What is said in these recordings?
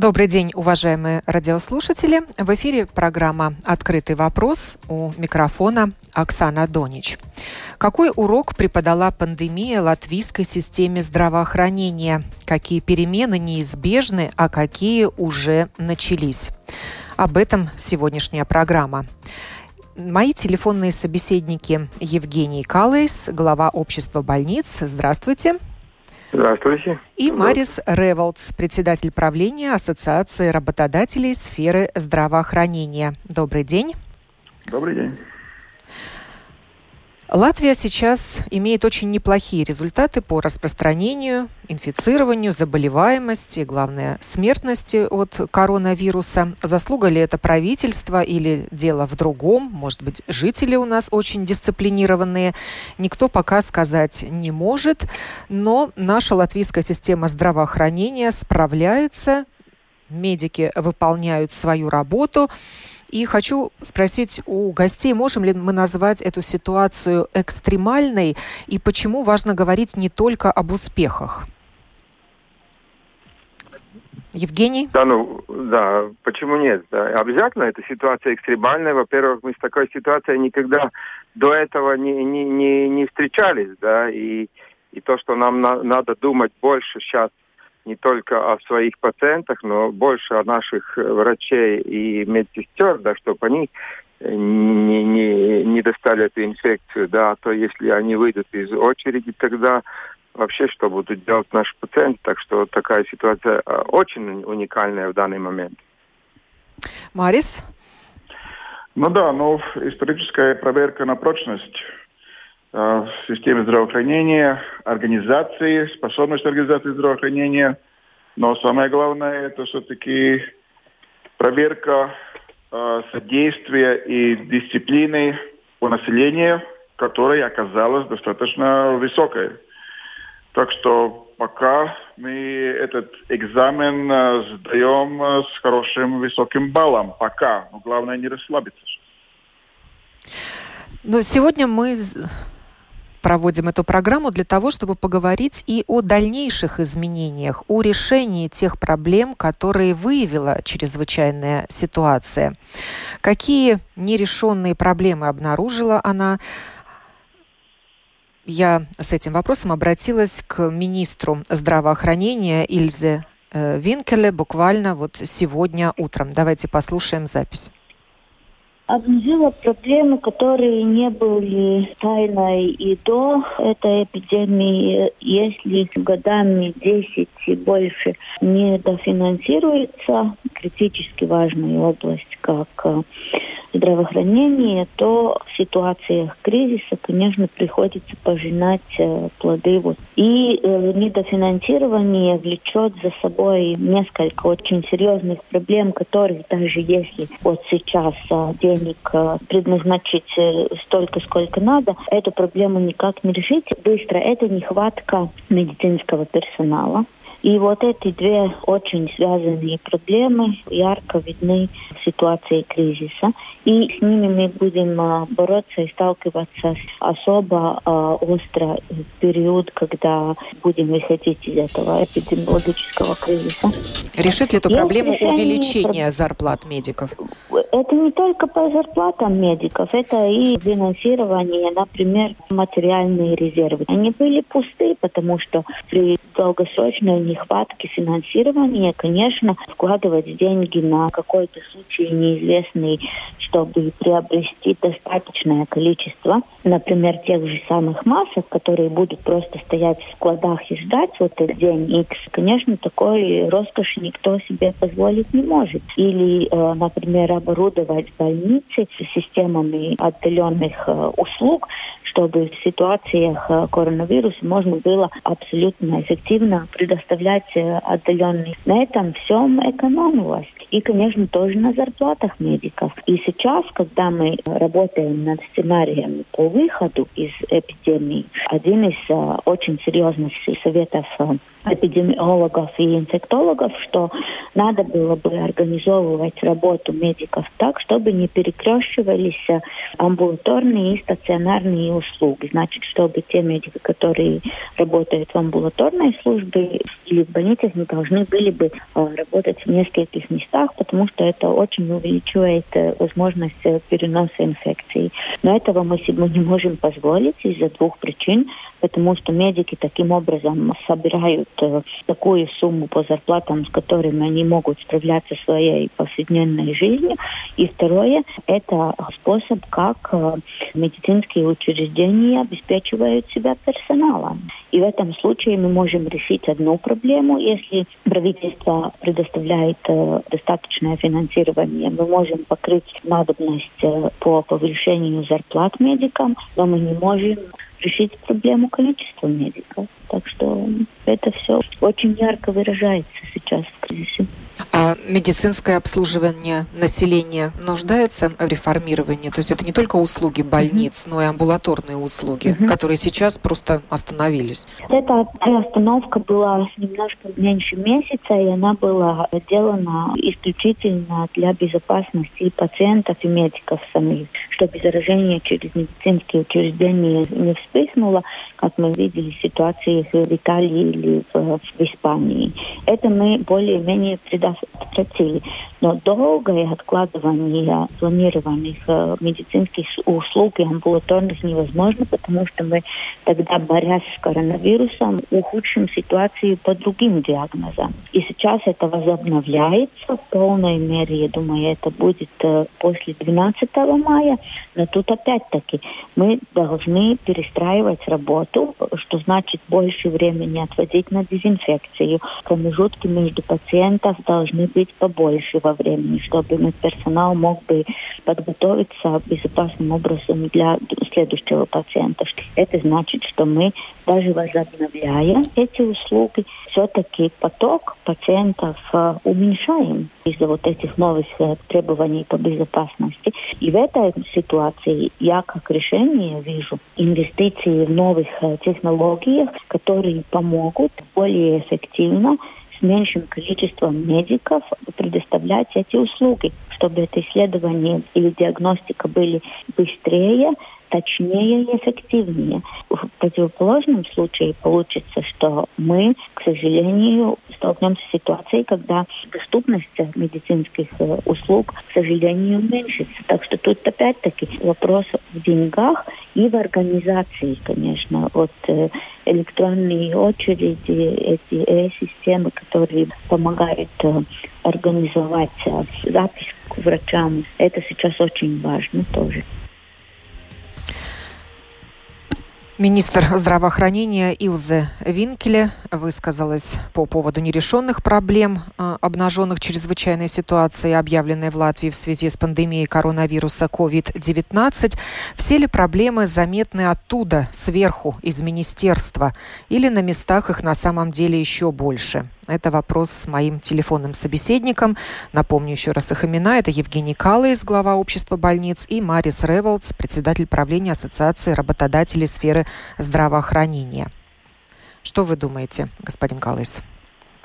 Добрый день, уважаемые радиослушатели. В эфире программа «Открытый вопрос» у микрофона Оксана Донич. Какой урок преподала пандемия латвийской системе здравоохранения? Какие перемены неизбежны, а какие уже начались? Об этом сегодняшняя программа. Мои телефонные собеседники Евгений Калейс, глава общества больниц. Здравствуйте. Здравствуйте. И Марис Револдс, председатель правления Ассоциации работодателей сферы здравоохранения. Добрый день. Добрый день. Латвия сейчас имеет очень неплохие результаты по распространению, инфицированию, заболеваемости, главное, смертности от коронавируса. Заслуга ли это правительства или дело в другом? Может быть, жители у нас очень дисциплинированные. Никто пока сказать не может. Но наша латвийская система здравоохранения справляется, медики выполняют свою работу. И хочу спросить у гостей, можем ли мы назвать эту ситуацию экстремальной и почему важно говорить не только об успехах? Евгений? Да, ну, да, почему нет? Да. Обязательно эта ситуация экстремальная. Во-первых, мы с такой ситуацией никогда до этого не, не, не, не встречались, да, и, и то, что нам на, надо думать больше сейчас не только о своих пациентах, но больше о наших э, врачей и медсестер, да, чтобы они э, не, не, не достали эту инфекцию, да, а то если они выйдут из очереди, тогда вообще что будут делать наши пациенты. Так что такая ситуация э, очень уникальная в данный момент. Марис? Ну да, но историческая проверка на прочность в системе здравоохранения, организации, способность организации здравоохранения. Но самое главное это все-таки проверка э, содействия и дисциплины у населения, которая оказалась достаточно высокой. Так что пока мы этот экзамен э, сдаем э, с хорошим высоким баллом. Пока. Но главное не расслабиться. Но сегодня мы проводим эту программу для того, чтобы поговорить и о дальнейших изменениях, о решении тех проблем, которые выявила чрезвычайная ситуация. Какие нерешенные проблемы обнаружила она? Я с этим вопросом обратилась к министру здравоохранения Ильзе э, Винкеле буквально вот сегодня утром. Давайте послушаем запись обнажила проблемы, которые не были тайной и до этой эпидемии. Если годами 10 и больше не дофинансируется критически важная область, как э, здравоохранения, то в ситуациях кризиса, конечно, приходится пожинать э, плоды. Вот. И э, недофинансирование влечет за собой несколько очень серьезных проблем, которые даже если вот сейчас денег предназначить столько, сколько надо, эту проблему никак не решить быстро. Это нехватка медицинского персонала. И вот эти две очень связанные проблемы ярко видны в ситуации кризиса. И с ними мы будем а, бороться и сталкиваться особо а, остро в период, когда будем выходить из этого эпидемиологического кризиса. Решит ли эту проблему увеличения зарплат медиков? Это не только по зарплатам медиков, это и финансирование, например, материальные резервы. Они были пусты, потому что при долгосрочной нехватке финансирования, конечно, вкладывать деньги на какой-то случай неизвестный, чтобы приобрести достаточное количество, например, тех же самых масок, которые будут просто стоять в складах и ждать вот этот день X, конечно, такой роскоши никто себе позволить не может. Или, э, например, оборудовать больницы системами отдаленных э, услуг, чтобы в ситуациях э, коронавируса можно было абсолютно эффективно предоставлять э, отдаленный. На этом всем экономилось. И, конечно, тоже на зарплатах медиков. И сейчас, когда мы работаем над сценарием по выходу из эпидемии, один из э, очень серьезных советов эпидемиологов и инфектологов, что надо было бы организовывать работу медиков так, чтобы не перекрещивались амбулаторные и стационарные услуги. Значит, чтобы те медики, которые работают в амбулаторной службе или в больницах, не должны были бы э, работать в нескольких местах, потому что это очень увеличивает э, возможность э, переноса инфекции. Но этого мы себе не можем позволить из-за двух причин потому что медики таким образом собирают э, такую сумму по зарплатам, с которыми они могут справляться своей повседневной жизнью. И второе, это способ, как э, медицинские учреждения обеспечивают себя персоналом. И в этом случае мы можем решить одну проблему. Если правительство предоставляет э, достаточное финансирование, мы можем покрыть надобность по повышению зарплат медикам, но мы не можем решить проблему количества медиков. Так что это все очень ярко выражается сейчас в кризисе. А медицинское обслуживание населения нуждается в реформировании? То есть это не только услуги больниц, mm-hmm. но и амбулаторные услуги, mm-hmm. которые сейчас просто остановились? Эта остановка была немножко меньше месяца, и она была сделана исключительно для безопасности пациентов и медиков самих, чтобы заражение через медицинские учреждения не вспыхнуло, как мы видели в ситуации в Италии или в, в Испании. Это мы более-менее предотвратили. Но долгое откладывание планированных э, медицинских услуг и амбулаторных невозможно, потому что мы тогда, борясь с коронавирусом, ухудшим ситуацию по другим диагнозам. И сейчас это возобновляется в полной мере. Я думаю, это будет э, после 12 мая. Но тут опять-таки мы должны перестраивать работу, что значит больше времени отводить на дезинфекцию. Промежутки между пациентов должны быть побольше во времени, чтобы медперсонал мог бы подготовиться безопасным образом для следующего пациента. Это значит, что мы даже возобновляя эти услуги, все-таки поток пациентов э, уменьшаем из-за вот этих новых э, требований по безопасности. И в этой ситуации я как решение вижу инвестиции в новых э, технологиях, которые помогут более эффективно с меньшим количеством медиков предоставлять эти услуги, чтобы это исследование или диагностика были быстрее, точнее и эффективнее. В противоположном случае получится, что мы, к сожалению, столкнемся с ситуацией, когда доступность медицинских э, услуг, к сожалению, уменьшится. Так что тут опять-таки вопрос в деньгах и в организации, конечно. Вот э, электронные очереди, эти системы, которые помогают э, организовать запись к врачам, это сейчас очень важно тоже. Министр здравоохранения Илзе Винкеле высказалась по поводу нерешенных проблем, а, обнаженных чрезвычайной ситуацией, объявленной в Латвии в связи с пандемией коронавируса COVID-19. Все ли проблемы заметны оттуда, сверху, из министерства, или на местах их на самом деле еще больше? Это вопрос с моим телефонным собеседником. Напомню еще раз их имена. Это Евгений Калайс, глава общества больниц, и Марис Револдс, председатель правления Ассоциации работодателей сферы здравоохранения. Что вы думаете, господин Калайс?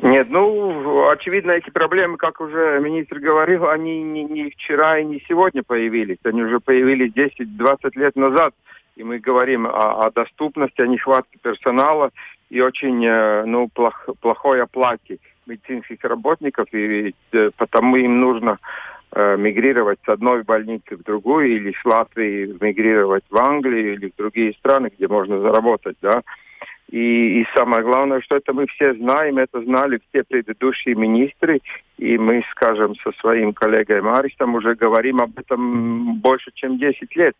Нет, ну, очевидно, эти проблемы, как уже министр говорил, они не, не вчера и не сегодня появились. Они уже появились 10-20 лет назад. И мы говорим о, о доступности, о нехватке персонала и очень э, ну, плох, плохой оплате медицинских работников, и э, потому им нужно э, мигрировать с одной больницы в другую, или с Латвии мигрировать в Англию, или в другие страны, где можно заработать, да. И, и самое главное, что это мы все знаем, это знали все предыдущие министры, и мы, скажем, со своим коллегой Марисом уже говорим об этом больше, чем 10 лет.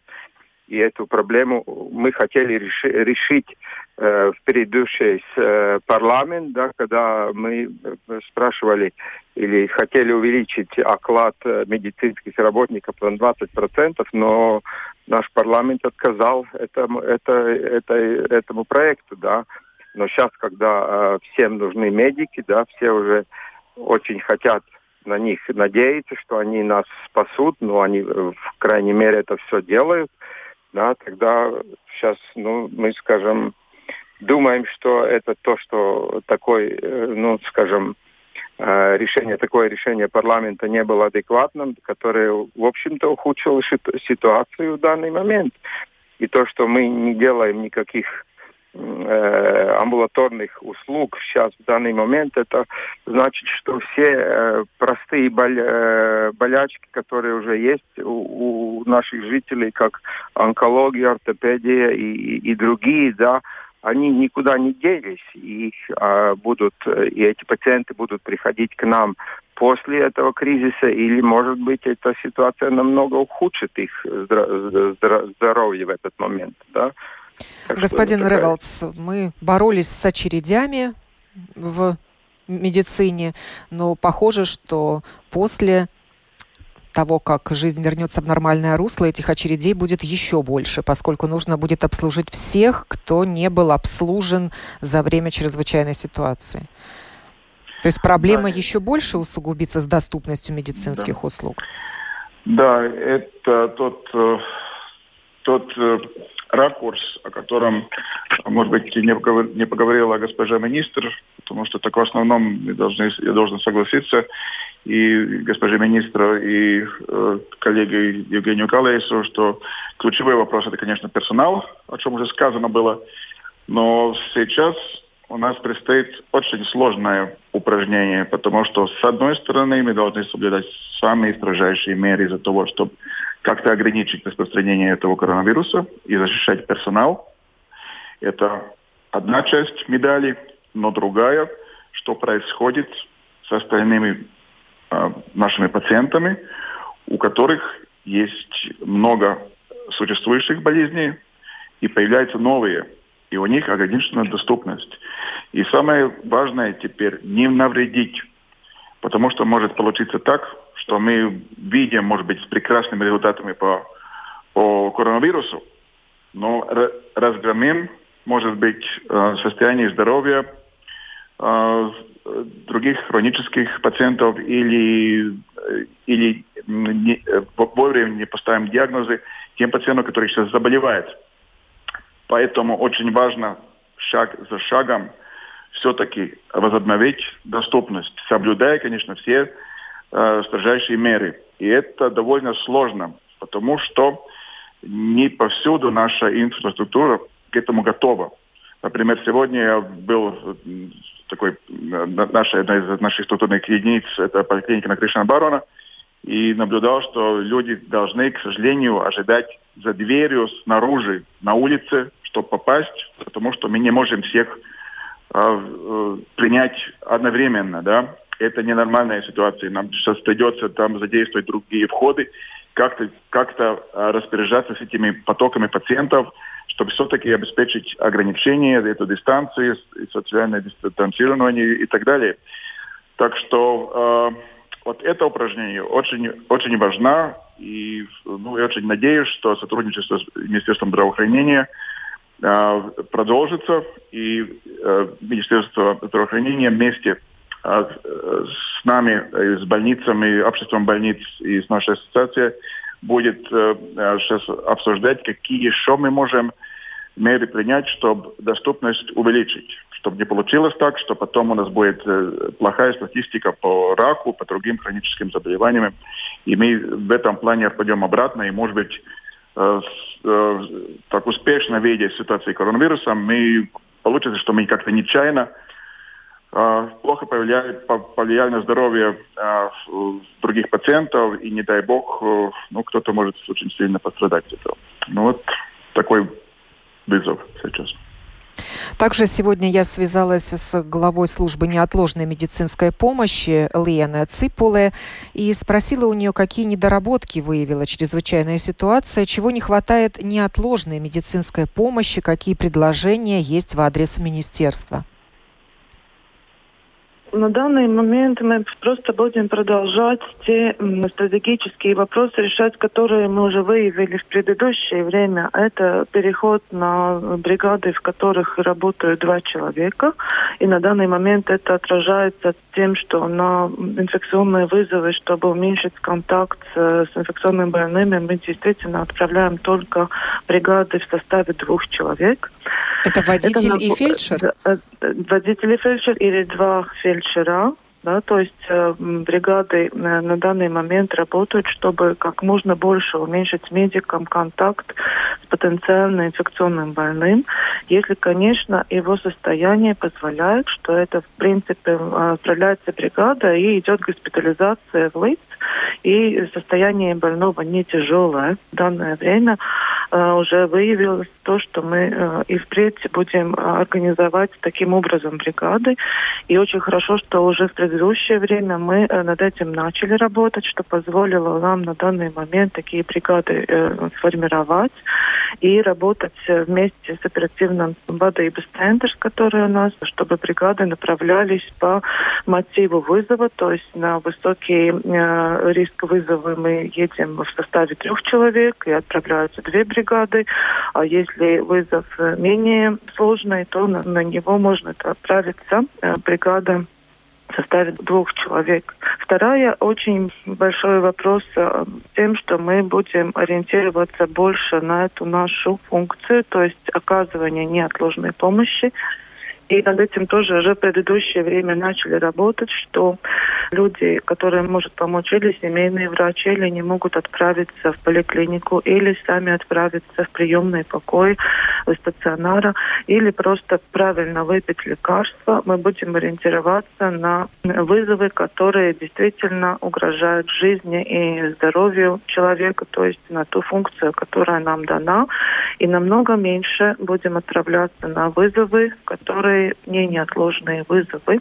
И эту проблему мы хотели реши, решить э, в предыдущий э, парламент, да, когда мы э, спрашивали или хотели увеличить оклад э, медицинских работников на 20%, но наш парламент отказал этому, это, это, этому проекту. Да. Но сейчас, когда э, всем нужны медики, да, все уже очень хотят на них надеяться, что они нас спасут, но они, в крайней мере, это все делают, да, тогда сейчас, ну, мы, скажем, думаем, что это то, что такой, ну, скажем, решение, такое решение парламента не было адекватным, которое, в общем-то, ухудшило ситуацию в данный момент. И то, что мы не делаем никаких э, амбулаторных услуг сейчас в данный момент, это значит, что все э, простые э, болячки, которые уже есть у, наших жителей, как онкология, ортопедия и, и другие, да, они никуда не делись, и а, будут, и эти пациенты будут приходить к нам после этого кризиса, или, может быть, эта ситуация намного ухудшит их здоровье в этот момент, да. Так Господин такая... Ревелдс, мы боролись с очередями в медицине, но похоже, что после того, как жизнь вернется в нормальное русло, этих очередей будет еще больше, поскольку нужно будет обслужить всех, кто не был обслужен за время чрезвычайной ситуации. То есть проблема да. еще больше усугубится с доступностью медицинских да. услуг. Да, это тот, э, тот э, ракурс, о котором, может быть, не поговорила госпожа министр, потому что так в основном я должен, я должен согласиться и госпоже министру, и э, коллеге Евгению Калейсу, что ключевой вопрос это, конечно, персонал, о чем уже сказано было. Но сейчас у нас предстоит очень сложное упражнение, потому что, с одной стороны, мы должны соблюдать самые строжайшие меры из-за того, чтобы как-то ограничить распространение этого коронавируса и защищать персонал. Это одна часть медали, но другая, что происходит с остальными э, нашими пациентами, у которых есть много существующих болезней и появляются новые, и у них ограничена доступность. И самое важное теперь не навредить, потому что может получиться так, что мы видим, может быть, с прекрасными результатами по, по коронавирусу, но разгромим, может быть, э, состояние здоровья э, других хронических пациентов или, или не, вовремя не поставим диагнозы тем пациентам, которые сейчас заболевают. Поэтому очень важно шаг за шагом все-таки возобновить доступность, соблюдая, конечно, все э, строжайшие меры. И это довольно сложно, потому что не повсюду наша инфраструктура к этому готова. Например, сегодня я был такой, наша, одна из наших структурных единиц, это поликлиника на Кришна Барона, и наблюдал, что люди должны, к сожалению, ожидать за дверью снаружи, на улице, чтобы попасть, потому что мы не можем всех э, принять одновременно, да это ненормальная ситуация. Нам сейчас придется там задействовать другие входы, как-то как распоряжаться с этими потоками пациентов, чтобы все-таки обеспечить ограничение, эту дистанцию, социальное дистанцирование и так далее. Так что э, вот это упражнение очень, очень важно. И ну, я очень надеюсь, что сотрудничество с Министерством здравоохранения э, продолжится. И э, Министерство здравоохранения вместе а, с нами, э, с больницами, обществом больниц и с нашей ассоциацией будет сейчас э, обсуждать, какие еще мы можем меры принять, чтобы доступность увеличить. Чтобы не получилось так, что потом у нас будет плохая статистика по раку, по другим хроническим заболеваниям. И мы в этом плане пойдем обратно. И, может быть, так успешно видя ситуацию коронавируса, мы получится, что мы как-то нечаянно а, плохо повлияет, повлияет на здоровье а, других пациентов, и не дай бог, э, ну, кто-то может очень сильно пострадать от этого. Ну вот такой вызов сейчас. Также сегодня я связалась с главой службы неотложной медицинской помощи Лиена Ципуле и спросила у нее, какие недоработки выявила чрезвычайная ситуация, чего не хватает неотложной медицинской помощи, какие предложения есть в адрес министерства. На данный момент мы просто будем продолжать те стратегические вопросы решать, которые мы уже выявили в предыдущее время. Это переход на бригады, в которых работают два человека. И на данный момент это отражается тем, что на инфекционные вызовы, чтобы уменьшить контакт с, инфекционными больными, мы действительно отправляем только бригады в составе двух человек. Это водитель это, и фельдшер? Э, водитель и фельдшер или два фельдшера. Да, то есть э, бригады э, на данный момент работают, чтобы как можно больше уменьшить медикам контакт с потенциально инфекционным больным, если, конечно, его состояние позволяет, что это, в принципе, отправляется бригада и идет госпитализация в ЛИЦ, и состояние больного не тяжелое. В данное время э, уже выявилось то, что мы э, и впредь будем организовать таким образом бригады. И очень хорошо, что уже в предыдущее время мы э, над этим начали работать, что позволило нам на данный момент такие бригады э, сформировать и работать вместе с оперативным центром, который у нас, чтобы бригады направлялись по мотиву вызова, то есть на высокий э, риск вызова мы едем в составе трех человек и отправляются две бригады, а если вызов менее сложный, то на, на него можно отправиться. Э, бригада в составе двух человек. Вторая очень большой вопрос э, тем, что мы будем ориентироваться больше на эту нашу функцию, то есть оказывание неотложной помощи и над этим тоже уже в предыдущее время начали работать, что люди, которые может помочь или семейные врачи, или не могут отправиться в поликлинику, или сами отправиться в приемный покой стационара, или просто правильно выпить лекарства, мы будем ориентироваться на вызовы, которые действительно угрожают жизни и здоровью человека, то есть на ту функцию, которая нам дана, и намного меньше будем отправляться на вызовы, которые которые не неотложные вызовы.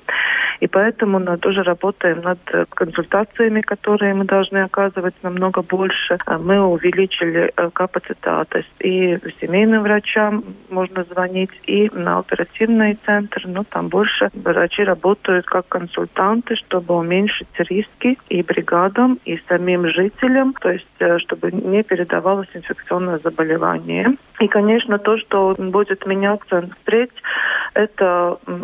И поэтому мы тоже работаем над консультациями, которые мы должны оказывать намного больше. А мы увеличили э, капацитатность и семейным врачам можно звонить, и на оперативный центр, но там больше врачи работают как консультанты, чтобы уменьшить риски и бригадам, и самим жителям, то есть э, чтобы не передавалось инфекционное заболевание. И, конечно, то, что будет меняться впредь, это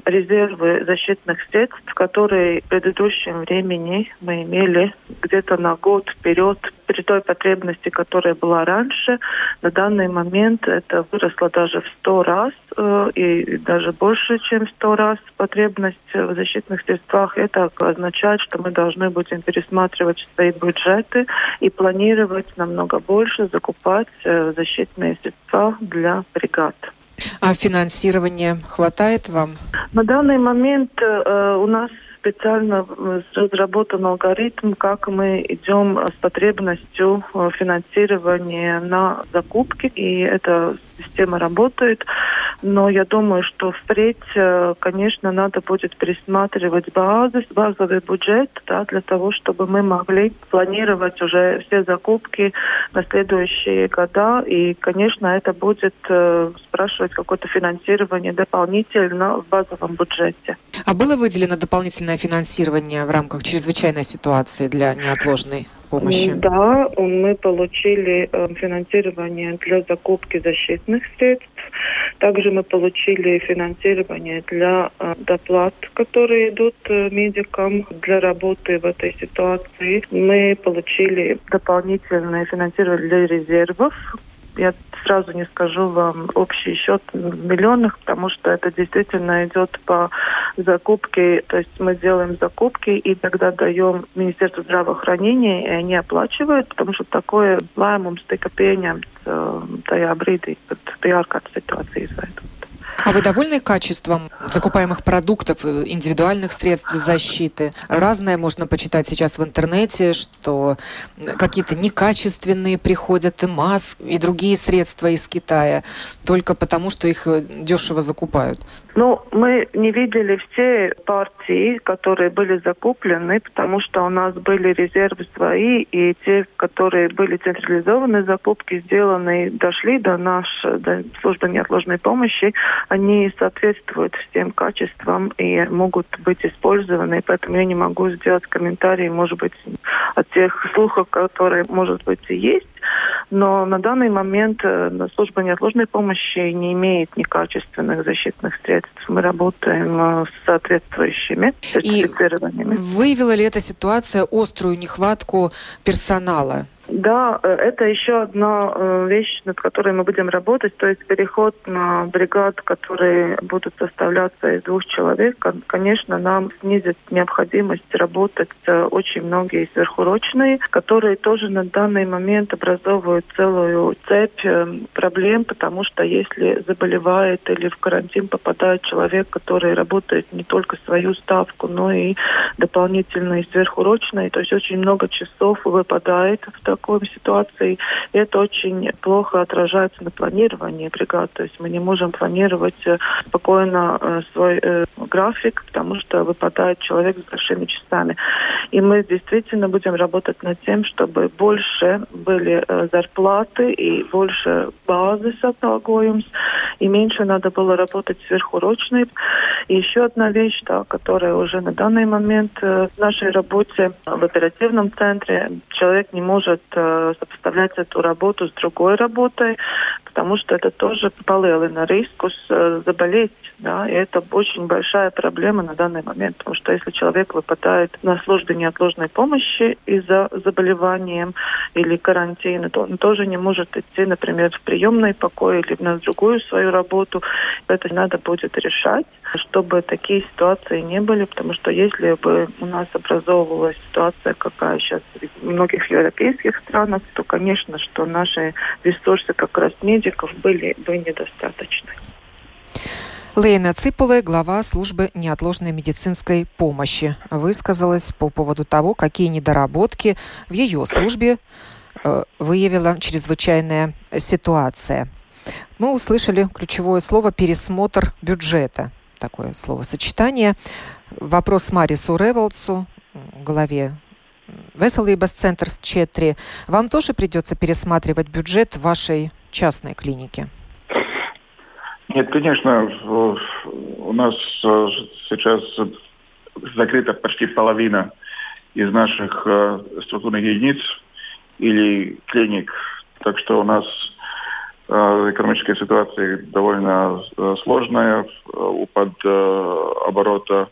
резервы защитных средств, которые в предыдущем времени мы имели где-то на год вперед при той потребности, которая была раньше. На данный момент это выросло даже в сто раз э, и даже больше, чем в сто раз потребность в защитных средствах. Это означает, что мы должны будем пересматривать свои бюджеты и планировать намного больше закупать э, защитные средства для бригад. А финансирования хватает вам? На данный момент э, у нас специально разработан алгоритм, как мы идем с потребностью э, финансирования на закупки, и эта система работает. Но я думаю, что впредь, э, конечно, надо будет пересматривать базы, базовый бюджет, да, для того, чтобы мы могли планировать уже все закупки на следующие года. И, конечно, это будет э, спрашивать какое-то финансирование дополнительно в базовом бюджете. А было выделено дополнительное финансирование в рамках чрезвычайной ситуации для неотложной помощи? Да, мы получили э, финансирование для закупки защитных средств. Также мы получили финансирование для э, доплат, которые идут э, медикам для работы в этой ситуации. Мы получили дополнительное финансирование для резервов, я сразу не скажу вам общий счет в миллионах, потому что это действительно идет по закупке. То есть мы делаем закупки и тогда даем Министерству здравоохранения, и они оплачивают, потому что такое lēmums tika pieņemts tajā brīdī, kad ārkārtas situācija izveidota. А вы довольны качеством закупаемых продуктов, э, индивидуальных средств защиты? Разное можно почитать сейчас в интернете, что какие-то некачественные приходят и маск, и другие средства из Китая, только потому, что их э, дешево закупают. Ну, мы не видели все партии, которые были закуплены, потому что у нас были резервы свои, и те, которые были централизованные закупки, сделаны, дошли до нашей до службы неотложной помощи, они соответствуют всем качествам и могут быть использованы. Поэтому я не могу сделать комментарий, может быть, от тех слухов, которые, может быть, и есть. Но на данный момент э, служба неотложной помощи не имеет некачественных защитных средств. Мы работаем э, с соответствующими сертифицированиями. И выявила ли эта ситуация острую нехватку персонала? Да, э, это еще одна э, вещь, над которой мы будем работать, то есть переход на бригад, которые будут составляться из двух человек, конечно, нам снизит необходимость работать очень многие сверхурочные, которые тоже на данный момент образовывают целую цепь э, проблем, потому что если заболевает или в карантин попадает человек, который работает не только свою ставку, но и дополнительные сверхурочные, то есть очень много часов выпадает в такой ситуации. Это очень плохо отражается на планировании бригад. То есть мы не можем планировать э, спокойно э, свой э, график, потому что выпадает человек с большими часами. И мы действительно будем работать над тем, чтобы больше были зарплаты и больше базы с и меньше надо было работать сверхурочной. И еще одна вещь, да, которая уже на данный момент в нашей работе в оперативном центре человек не может сопоставлять эту работу с другой работой, потому что это тоже на риск э, заболеть. Да, и это очень большая проблема на данный момент, потому что если человек выпадает на службе неотложной помощи из-за заболевания или карантина, то он тоже не может идти, например, в приемный покой или на другую свою работу. Это надо будет решать, чтобы такие ситуации не были, потому что если бы у нас образовывалась ситуация, какая сейчас в многих европейских странах, то, конечно, что наши ресурсы как раз медиков были бы недостаточны. Лейна Ципуле, глава службы неотложной медицинской помощи, высказалась по поводу того, какие недоработки в ее службе э, выявила чрезвычайная ситуация. Мы услышали ключевое слово «пересмотр бюджета». Такое словосочетание. Вопрос Марису Револцу, главе Веселības центр 4. Вам тоже придется пересматривать бюджет вашей частной клиники? Нет, конечно, у нас э, сейчас закрыта почти половина из наших э, структурных единиц или клиник. Так что у нас э, экономическая ситуация довольно сложная. Упад оборота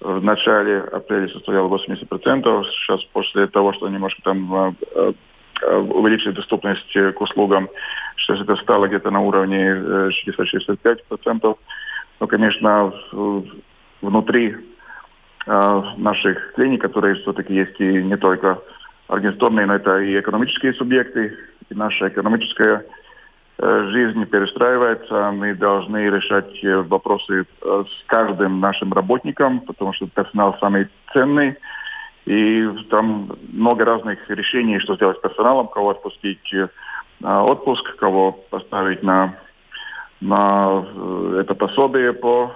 в начале апреля составлял 80%. Сейчас после того, что немножко там Э, увеличить доступность к услугам. Сейчас это стало где-то на уровне 60-65%. Но, конечно, внутри э, наших клиник, которые все-таки есть и не только организационные, но это и экономические субъекты, и наша экономическая э, жизнь перестраивается. Мы должны решать вопросы с каждым нашим работником, потому что персонал самый ценный. И там много разных решений, что сделать с персоналом, кого отпустить э, отпуск, кого поставить на, на э, это пособие по,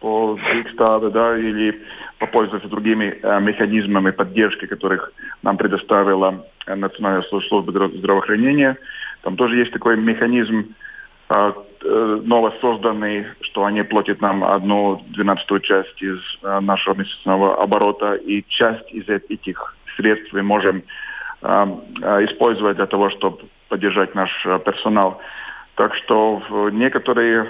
по Дикстаду, да, или попользоваться другими э, механизмами поддержки, которых нам предоставила Национальная служба здравоохранения. Там тоже есть такой механизм а, э, новосозданный, что они платят нам одну двенадцатую часть из э, нашего месячного оборота, и часть из этих средств мы можем а, а, использовать для того, чтобы поддержать наш э, персонал. Так что некоторые,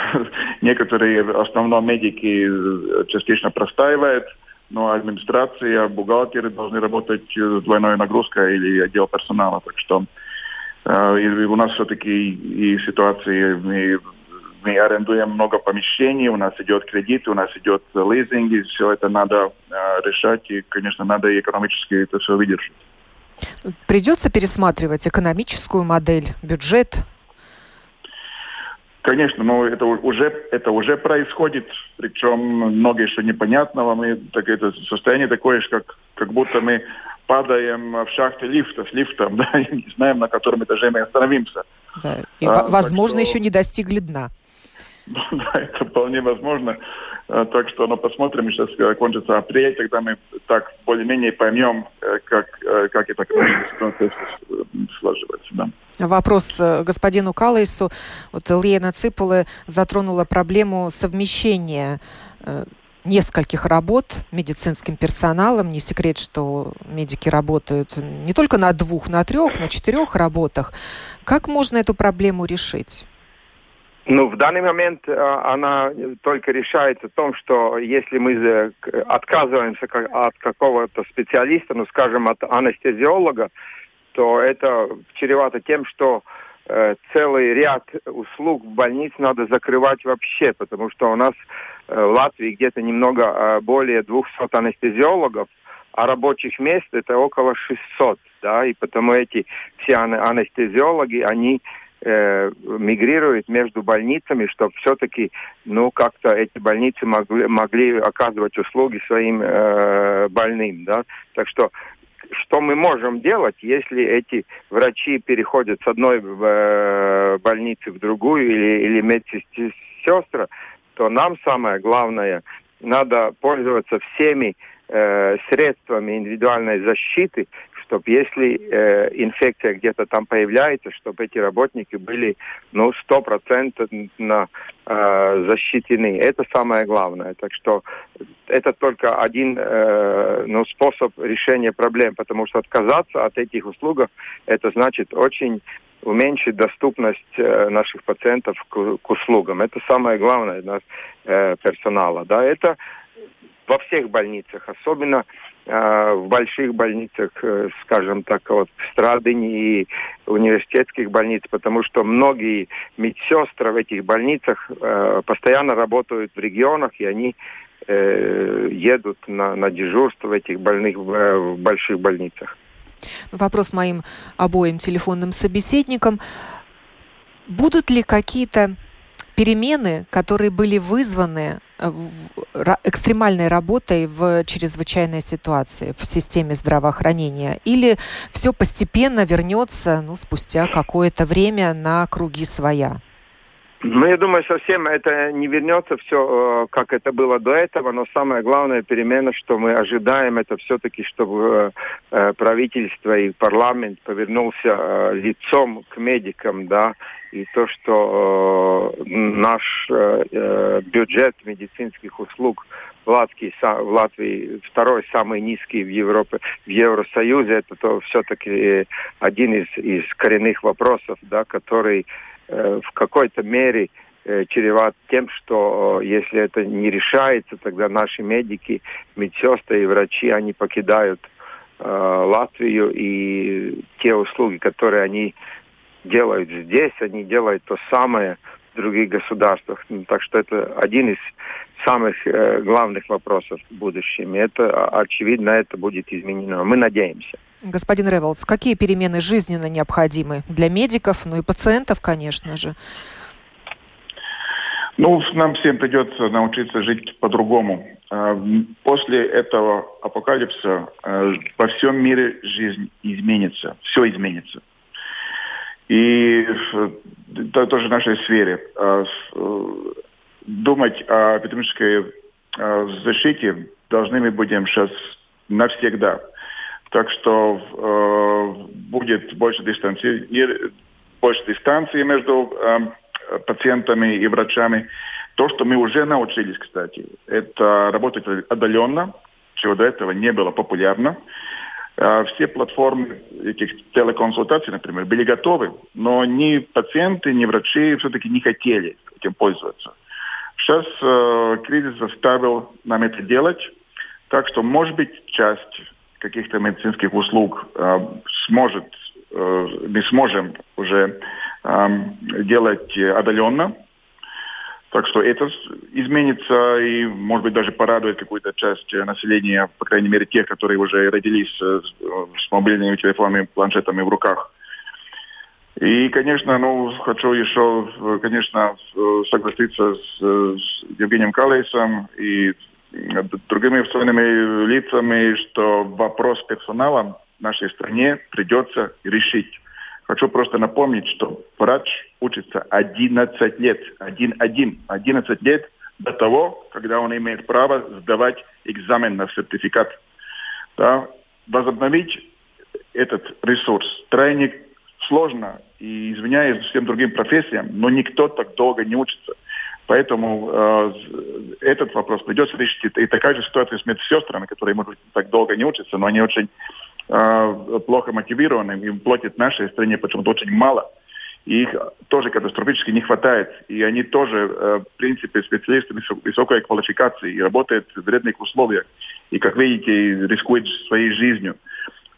некоторые основные медики частично простаивают, но администрация, бухгалтеры должны работать с двойной нагрузкой или отдел персонала. Так что у нас все-таки и ситуации, мы, мы арендуем много помещений, у нас идет кредит, у нас идет лизинг, и все это надо а, решать, и, конечно, надо и экономически это все выдержать. Придется пересматривать экономическую модель, бюджет? Конечно, но это уже, это уже происходит, причем много еще непонятного. Мы так, это состояние такое, как, как будто мы падаем в шахте лифта с лифтом, да, и не знаем, на котором этаже мы остановимся. Да. И, а, возможно, что... еще не достигли дна. Да, это вполне возможно. А, так что, ну, посмотрим, сейчас э, кончится апрель, тогда мы так более-менее поймем, э, как, э, как эта ситуация. Да. Вопрос господину Калайсу. Вот Лена Ципулы затронула проблему совмещения нескольких работ медицинским персоналом. Не секрет, что медики работают не только на двух, на трех, на четырех работах. Как можно эту проблему решить? Ну, в данный момент э, она только решается в том, что если мы отказываемся от какого-то специалиста, ну, скажем, от анестезиолога, то это чревато тем, что э, целый ряд услуг в больнице надо закрывать вообще, потому что у нас в Латвии где-то немного э, более 200 анестезиологов, а рабочих мест это около 600, да, и потому эти все анестезиологи, они э, мигрируют между больницами, чтобы все-таки, ну, как-то эти больницы могли, могли оказывать услуги своим э, больным, да. Так что что мы можем делать, если эти врачи переходят с одной э, больницы в другую или, или медсестра, то нам самое главное, надо пользоваться всеми э, средствами индивидуальной защиты, чтобы если э, инфекция где-то там появляется, чтобы эти работники были ну стопроцентно э, защищены. Это самое главное. Так что это только один э, ну, способ решения проблем, потому что отказаться от этих услуг это значит очень уменьшить доступность э, наших пациентов к, к услугам. Это самое главное для э, персонала. Да, это во всех больницах, особенно в больших больницах, э, скажем так, вот в Страдыне и университетских больниц, потому что многие медсестры в этих больницах э, постоянно работают в регионах, и они э, едут на, на дежурство в этих больных в больших больницах. Вопрос моим обоим телефонным собеседникам. Будут ли какие-то перемены, которые были вызваны э, экстремальной работой в чрезвычайной ситуации в системе здравоохранения? Или все постепенно вернется ну, спустя какое-то время на круги своя? Ну, я думаю, совсем это не вернется все, э, как это было до этого, но самая главная перемена, что мы ожидаем, это все-таки, чтобы э, правительство и парламент повернулся лицом к медикам, да, и то, что э, наш э, э, бюджет медицинских услуг Латвии, в Латвии второй самый низкий в Европе, в Евросоюзе, это то все-таки один из, из коренных вопросов, да, который э, в какой-то мере э, чреват тем, что э, если это не решается, тогда наши медики, медсестры и врачи, они покидают э, Латвию, и те услуги, которые они делают здесь, они делают то самое в других государствах. Ну, так что это один из самых э, главных вопросов в будущем. И это, очевидно, это будет изменено. Мы надеемся. Господин Ревелс, какие перемены жизненно необходимы для медиков, ну и пациентов, конечно же? Ну, нам всем придется научиться жить по-другому. А, после этого апокалипсиса э, во всем мире жизнь изменится, все изменится. И тоже в нашей сфере. А, э, думать о педагогической а, защите должны мы будем сейчас навсегда. Так что э, будет больше дистанции, больше дистанции между э, пациентами и врачами. То, что мы уже научились, кстати, это работать отдаленно, чего до этого не было популярно. А, все платформы этих телеконсультаций, например, были готовы, но ни пациенты, ни врачи все-таки не хотели этим пользоваться. Сейчас э, кризис заставил нам это делать, так что, может быть, часть каких-то медицинских услуг э, сможет, э, мы сможем уже э, делать отдаленно, так что это изменится и, может быть, даже порадует какую-то часть населения, по крайней мере, тех, которые уже родились с, с мобильными телефонами, планшетами в руках. И, конечно, ну, хочу еще, конечно, согласиться с, с Евгением Калейсом и другими официальными лицами, что вопрос персонала в нашей стране придется решить. Хочу просто напомнить, что врач учится 11 лет, один-один, 11 лет до того, когда он имеет право сдавать экзамен на сертификат. Да? Возобновить этот ресурс, тройник сложно и извиняюсь всем другим профессиям, но никто так долго не учится. Поэтому э, этот вопрос придется решить. И, такая же ситуация с медсестрами, которые, может быть, так долго не учатся, но они очень плохо мотивированы, им платят нашей стране почему-то очень мало. И их тоже катастрофически не хватает. И они тоже, э, в принципе, специалисты высокой квалификации и работают в вредных условиях. И, как видите, рискуют своей жизнью.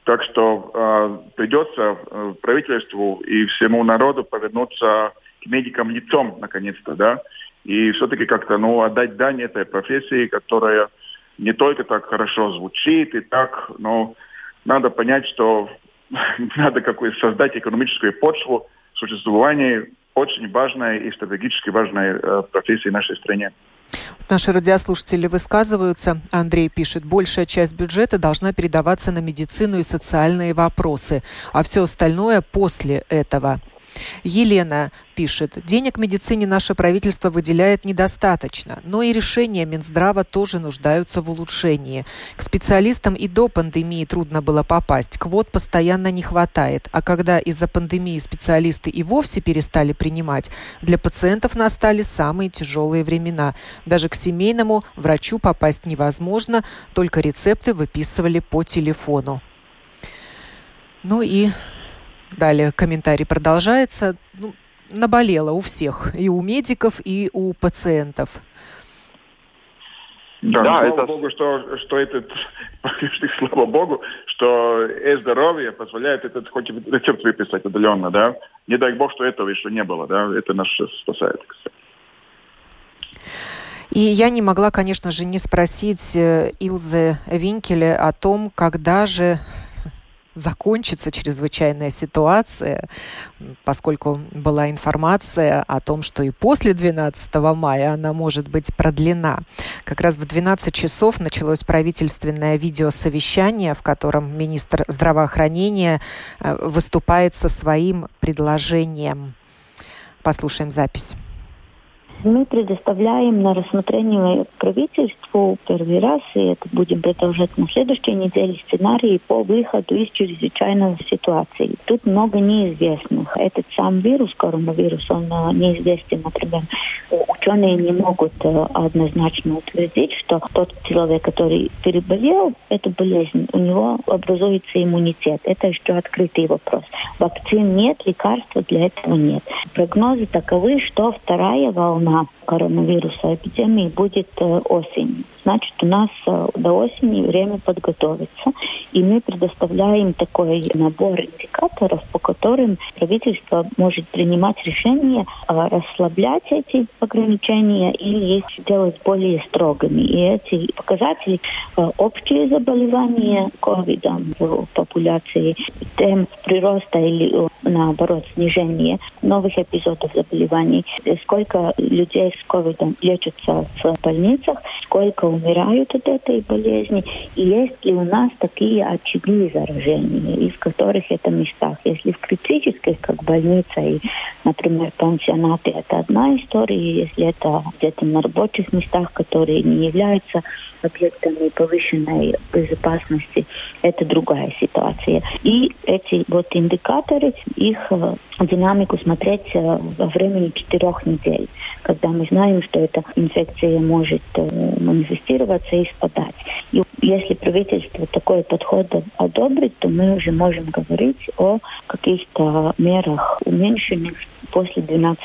Так что э, придется э, правительству и всему народу повернуться к медикам лицом, наконец-то, да, и все-таки как-то, ну, отдать дань этой профессии, которая не только так хорошо звучит и так, но надо понять, что надо какую создать экономическую почву существования очень важной и стратегически важной э, профессии в нашей стране. Наши радиослушатели высказываются. Андрей пишет, большая часть бюджета должна передаваться на медицину и социальные вопросы, а все остальное после этого. Елена пишет, денег медицине наше правительство выделяет недостаточно, но и решения Минздрава тоже нуждаются в улучшении. К специалистам и до пандемии трудно было попасть, квот постоянно не хватает, а когда из-за пандемии специалисты и вовсе перестали принимать, для пациентов настали самые тяжелые времена. Даже к семейному врачу попасть невозможно, только рецепты выписывали по телефону. Ну и Далее комментарий продолжается. Ну, наболело у всех, и у медиков, и у пациентов. Да, да слава это... Богу, что, что этот, слава Богу, что э-здоровье позволяет этот хоть рецепт выписать удаленно, да. Не дай Бог, что этого еще не было, да. Это нас спасает, кстати. И я не могла, конечно же, не спросить э, Илзе Винкеле о том, когда же закончится чрезвычайная ситуация, поскольку была информация о том, что и после 12 мая она может быть продлена. Как раз в 12 часов началось правительственное видеосовещание, в котором министр здравоохранения э, выступает со своим предложением. Послушаем запись. Мы предоставляем на рассмотрение правительству первый раз, и это будем продолжать на следующей неделе, сценарии по выходу из чрезвычайной ситуации. Тут много неизвестных. Этот сам вирус, коронавирус, он э, неизвестен, например. Ученые не могут э, однозначно утвердить, что тот человек, который переболел эту болезнь, у него образуется иммунитет. Это еще открытый вопрос. Вакцин нет, лекарства для этого нет. Прогнозы таковы, что вторая волна Ajá. Коронавируса эпидемии будет э, осенью. Значит, у нас э, до осени время подготовиться, и мы предоставляем такой набор индикаторов, по которым правительство может принимать решение э, расслаблять эти ограничения или их делать более строгими. И эти показатели общие заболевания ковидом в популяции, темп прироста или наоборот снижение новых эпизодов заболеваний, сколько людей с ковидом лечатся в больницах, сколько умирают от этой болезни, и есть ли у нас такие очаги заражения, из которых это местах. Если в критических, как больница и, например, пансионаты, это одна история, если это где-то на рабочих местах, которые не являются объектами повышенной безопасности, это другая ситуация. И эти вот индикаторы, их э, динамику смотреть э, во времени четырех недель, когда мы знаем, что эта инфекция может э, манифестироваться и спадать. И если правительство такой подход одобрит, то мы уже можем говорить о каких-то мерах уменьшенных после 12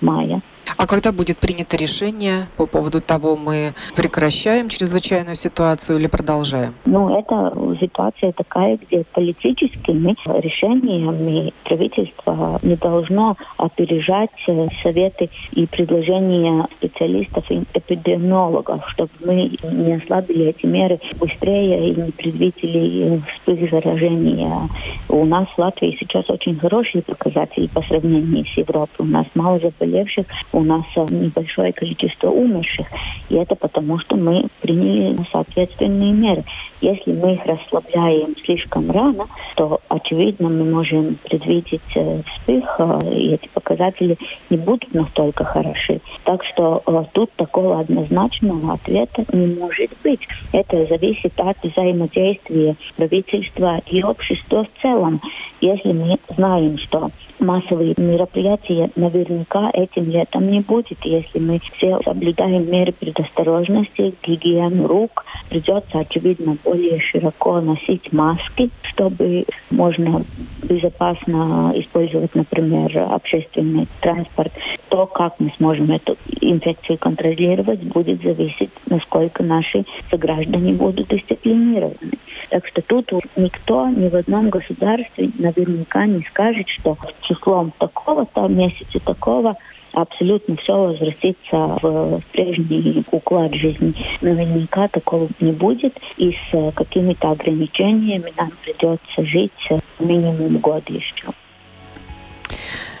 мая. А когда будет принято решение по поводу того, мы прекращаем чрезвычайную ситуацию или продолжаем? Ну, это ситуация такая, где политическими решениями правительство не должно опережать э, советы и предложения специалистов и эпидемиологов, чтобы мы не ослабили эти меры быстрее и не предвидели вспых заражения. У нас в Латвии сейчас очень хорошие показатели по сравнению с Европой. У нас мало заболевших, у нас небольшое количество умерших. И это потому, что мы приняли соответственные меры. Если мы их расслабляем слишком рано, то, очевидно, мы можем предвидеть э, вспых, э, и эти показатели не будут настолько хороши. Так что э, тут такого однозначного ответа не может быть. Это зависит от взаимодействия правительства и общества в целом. Если мы знаем, что массовые мероприятия наверняка этим летом не будет, если мы все соблюдаем меры предосторожности, гигиену рук, придется, очевидно, более широко носить маски, чтобы можно безопасно использовать, например, общественный транспорт. То, как мы сможем эту инфекцию контролировать, будет зависеть, насколько наши сограждане будут дисциплинированы. Так что тут никто ни в одном государстве наверняка не скажет, что числом такого-то, месяца такого абсолютно все возвратится в прежний уклад жизни. Наверняка такого не будет, и с какими-то ограничениями нам придется жить минимум год еще.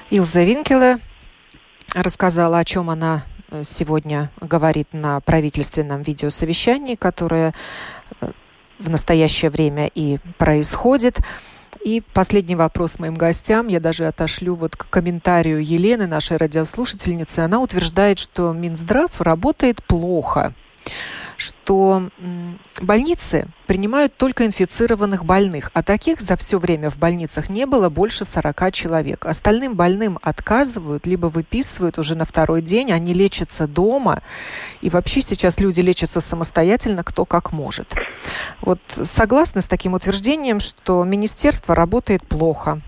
Илза Винкеле рассказала, о чем она сегодня говорит на правительственном видеосовещании, которое э, в настоящее время и происходит. И последний вопрос моим гостям. Я даже отошлю вот к комментарию Елены, нашей радиослушательницы. Она утверждает, что Минздрав работает плохо что больницы принимают только инфицированных больных, а таких за все время в больницах не было больше 40 человек. Остальным больным отказывают, либо выписывают уже на второй день, они лечатся дома, и вообще сейчас люди лечатся самостоятельно, кто как может. Вот согласны с таким утверждением, что министерство работает плохо?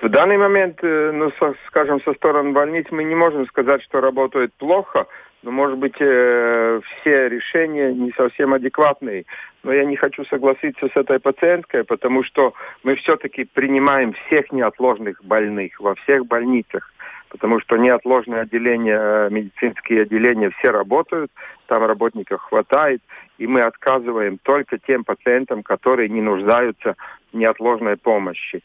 В данный момент, э, ну, со, скажем, со стороны больниц мы не можем сказать, что работает плохо, но, может быть, э, все решения не совсем адекватные. Но я не хочу согласиться с этой пациенткой, потому что мы все-таки принимаем всех неотложных больных во всех больницах. Потому что неотложные отделения, э, медицинские отделения все работают, там работников хватает, и мы отказываем только тем пациентам, которые не нуждаются в неотложной помощи.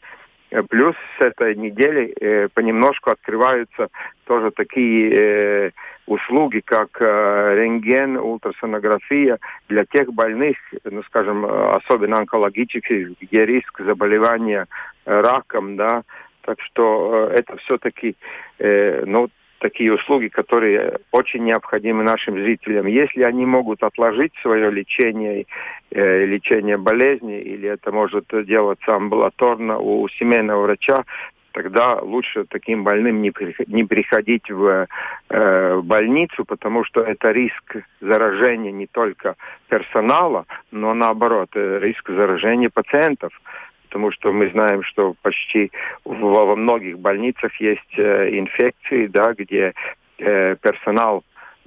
Э, плюс с этой недели э, понемножку открываются тоже такие э, услуги, как э, рентген, ультрасонография для тех больных, ну, скажем, особенно онкологических, где риск заболевания э, раком, да, так что э, это все-таки, э, ну, такие услуги, которые очень необходимы нашим зрителям. Если они могут отложить свое лечение, э, лечение болезни, или это может делаться амбулаторно у семейного врача, тогда лучше таким больным не, не приходить в э, больницу, потому что это риск заражения не только персонала, но наоборот, э, риск заражения пациентов потому что мы знаем, что почти во, многих больницах есть э, инфекции, да, где э, персонал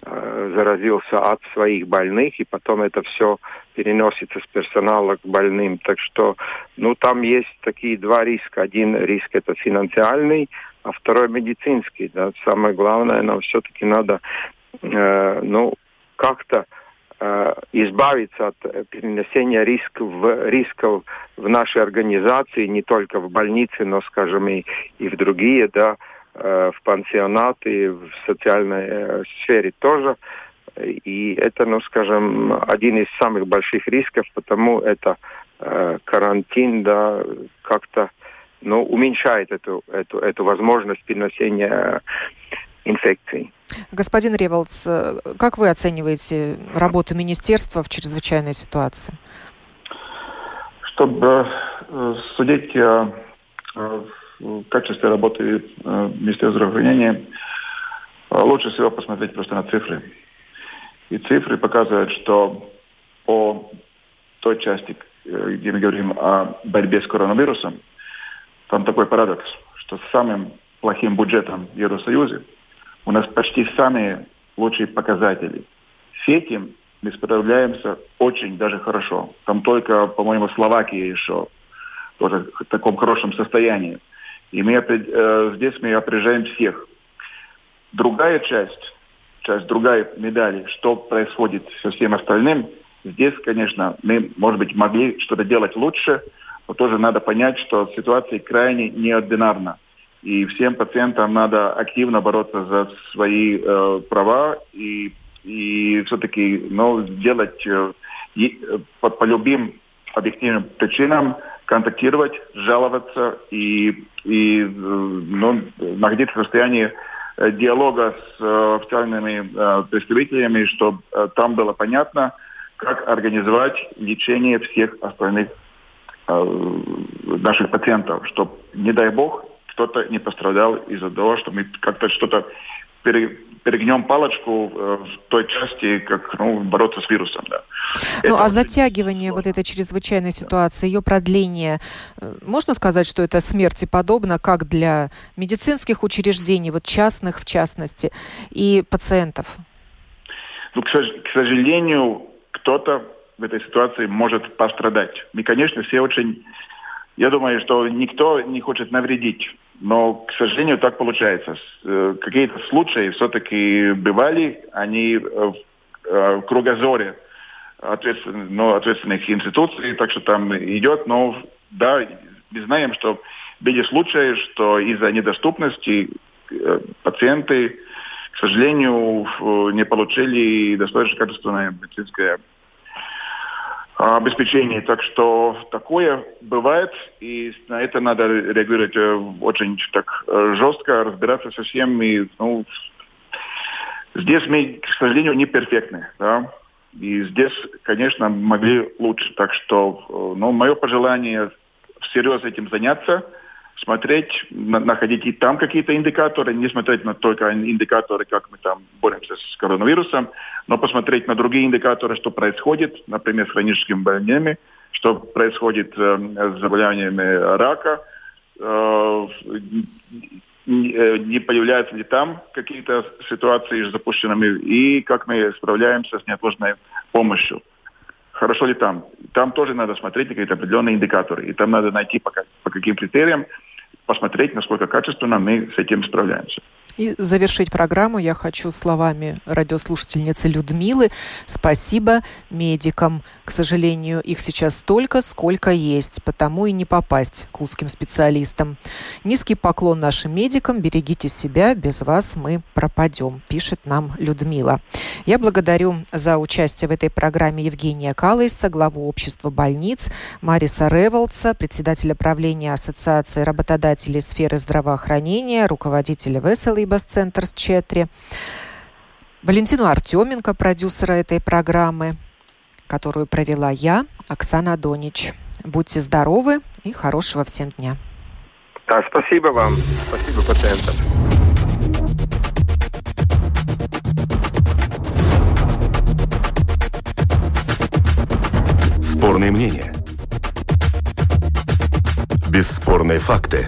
э, заразился от своих больных, и потом это все переносится с персонала к больным. Так что, ну, там есть такие два риска. Один риск это финансиальный, а второй медицинский. Да. Самое главное, нам все-таки надо, э, ну, как-то избавиться от э, перенесения рисков, рисков в нашей организации, не только в больнице, но, скажем, и, и в другие, да, э, в пансионаты, в социальной сфере тоже. И это, ну, скажем, один из самых больших рисков, потому это карантин, да, как-то ну, уменьшает эту, эту, эту возможность переносения инфекций. Господин Револц, как вы оцениваете работу министерства в чрезвычайной ситуации? Чтобы э, судить о качестве работы э, Министерства здравоохранения, э, лучше всего посмотреть просто на цифры. И цифры показывают, что по той части, где мы говорим о борьбе с коронавирусом, там такой парадокс, что с самым плохим бюджетом в Евросоюзе – у нас почти самые лучшие показатели. С этим мы справляемся очень даже хорошо. Там только, по-моему, Словакия еще тоже в таком хорошем состоянии. И мы, э, здесь мы опережаем всех. Другая часть, часть другая медали, что происходит со всем остальным, здесь, конечно, мы, может быть, могли что-то делать лучше, но тоже надо понять, что ситуация крайне неординарна. И всем пациентам надо активно бороться за свои э, права и, и все-таки ну, делать э, и, по, по любым объективным причинам контактировать, жаловаться и, и э, ну, находиться в состоянии э, диалога с э, официальными э, представителями, чтобы э, там было понятно, как организовать лечение всех остальных наших пациентов, чтобы, не дай бог, кто-то не пострадал из-за того, что мы как-то что-то перегнем палочку э, в той части, как ну, бороться с вирусом. Да. Ну, это а затягивание вот этой чрезвычайной ситуации, ее продление, э, можно сказать, что это смерти подобно, как для медицинских учреждений, вот частных в частности, и пациентов? Ну, к, к сожалению, кто-то в этой ситуации может пострадать. Мы, конечно, все очень... Я думаю, что никто не хочет навредить но, к сожалению, так получается. Э, какие-то случаи все-таки бывали, они в, э, в кругозоре ответственных, ну, ответственных институций, так что там идет, но да, мы знаем, что были случаи, что из-за недоступности э, пациенты, к сожалению, не получили достаточно качественное медицинское обеспечении. Так что такое бывает, и на это надо реагировать э, очень так э, жестко, разбираться со всем. И, ну, здесь мы, к сожалению, не перфектны. Да? И здесь, конечно, могли лучше. Так что э, ну, мое пожелание всерьез этим заняться – смотреть, находить и там какие-то индикаторы, не смотреть на только индикаторы, как мы там боремся с коронавирусом, но посмотреть на другие индикаторы, что происходит, например, с хроническими больными, что происходит э, с заболеваниями рака, э, э, не появляются ли там какие-то ситуации с запущенными, и как мы справляемся с неотложной помощью хорошо ли там. Там тоже надо смотреть на какие-то определенные индикаторы. И там надо найти по, по каким критериям посмотреть, насколько качественно мы с этим справляемся. И завершить программу я хочу словами радиослушательницы Людмилы. Спасибо медикам. К сожалению, их сейчас столько, сколько есть, потому и не попасть к узким специалистам. Низкий поклон нашим медикам. Берегите себя, без вас мы пропадем, пишет нам Людмила. Я благодарю за участие в этой программе Евгения Калайса, главу общества больниц, Мариса Револца, председателя правления Ассоциации работодателей сферы здравоохранения, руководителя Веселый Центр с Четри, Валентину Артеменко, продюсера этой программы, которую провела я, Оксана Донич. Будьте здоровы и хорошего всем дня. Да, спасибо вам. Спасибо пациентам. Спорные мнения. Бесспорные факты.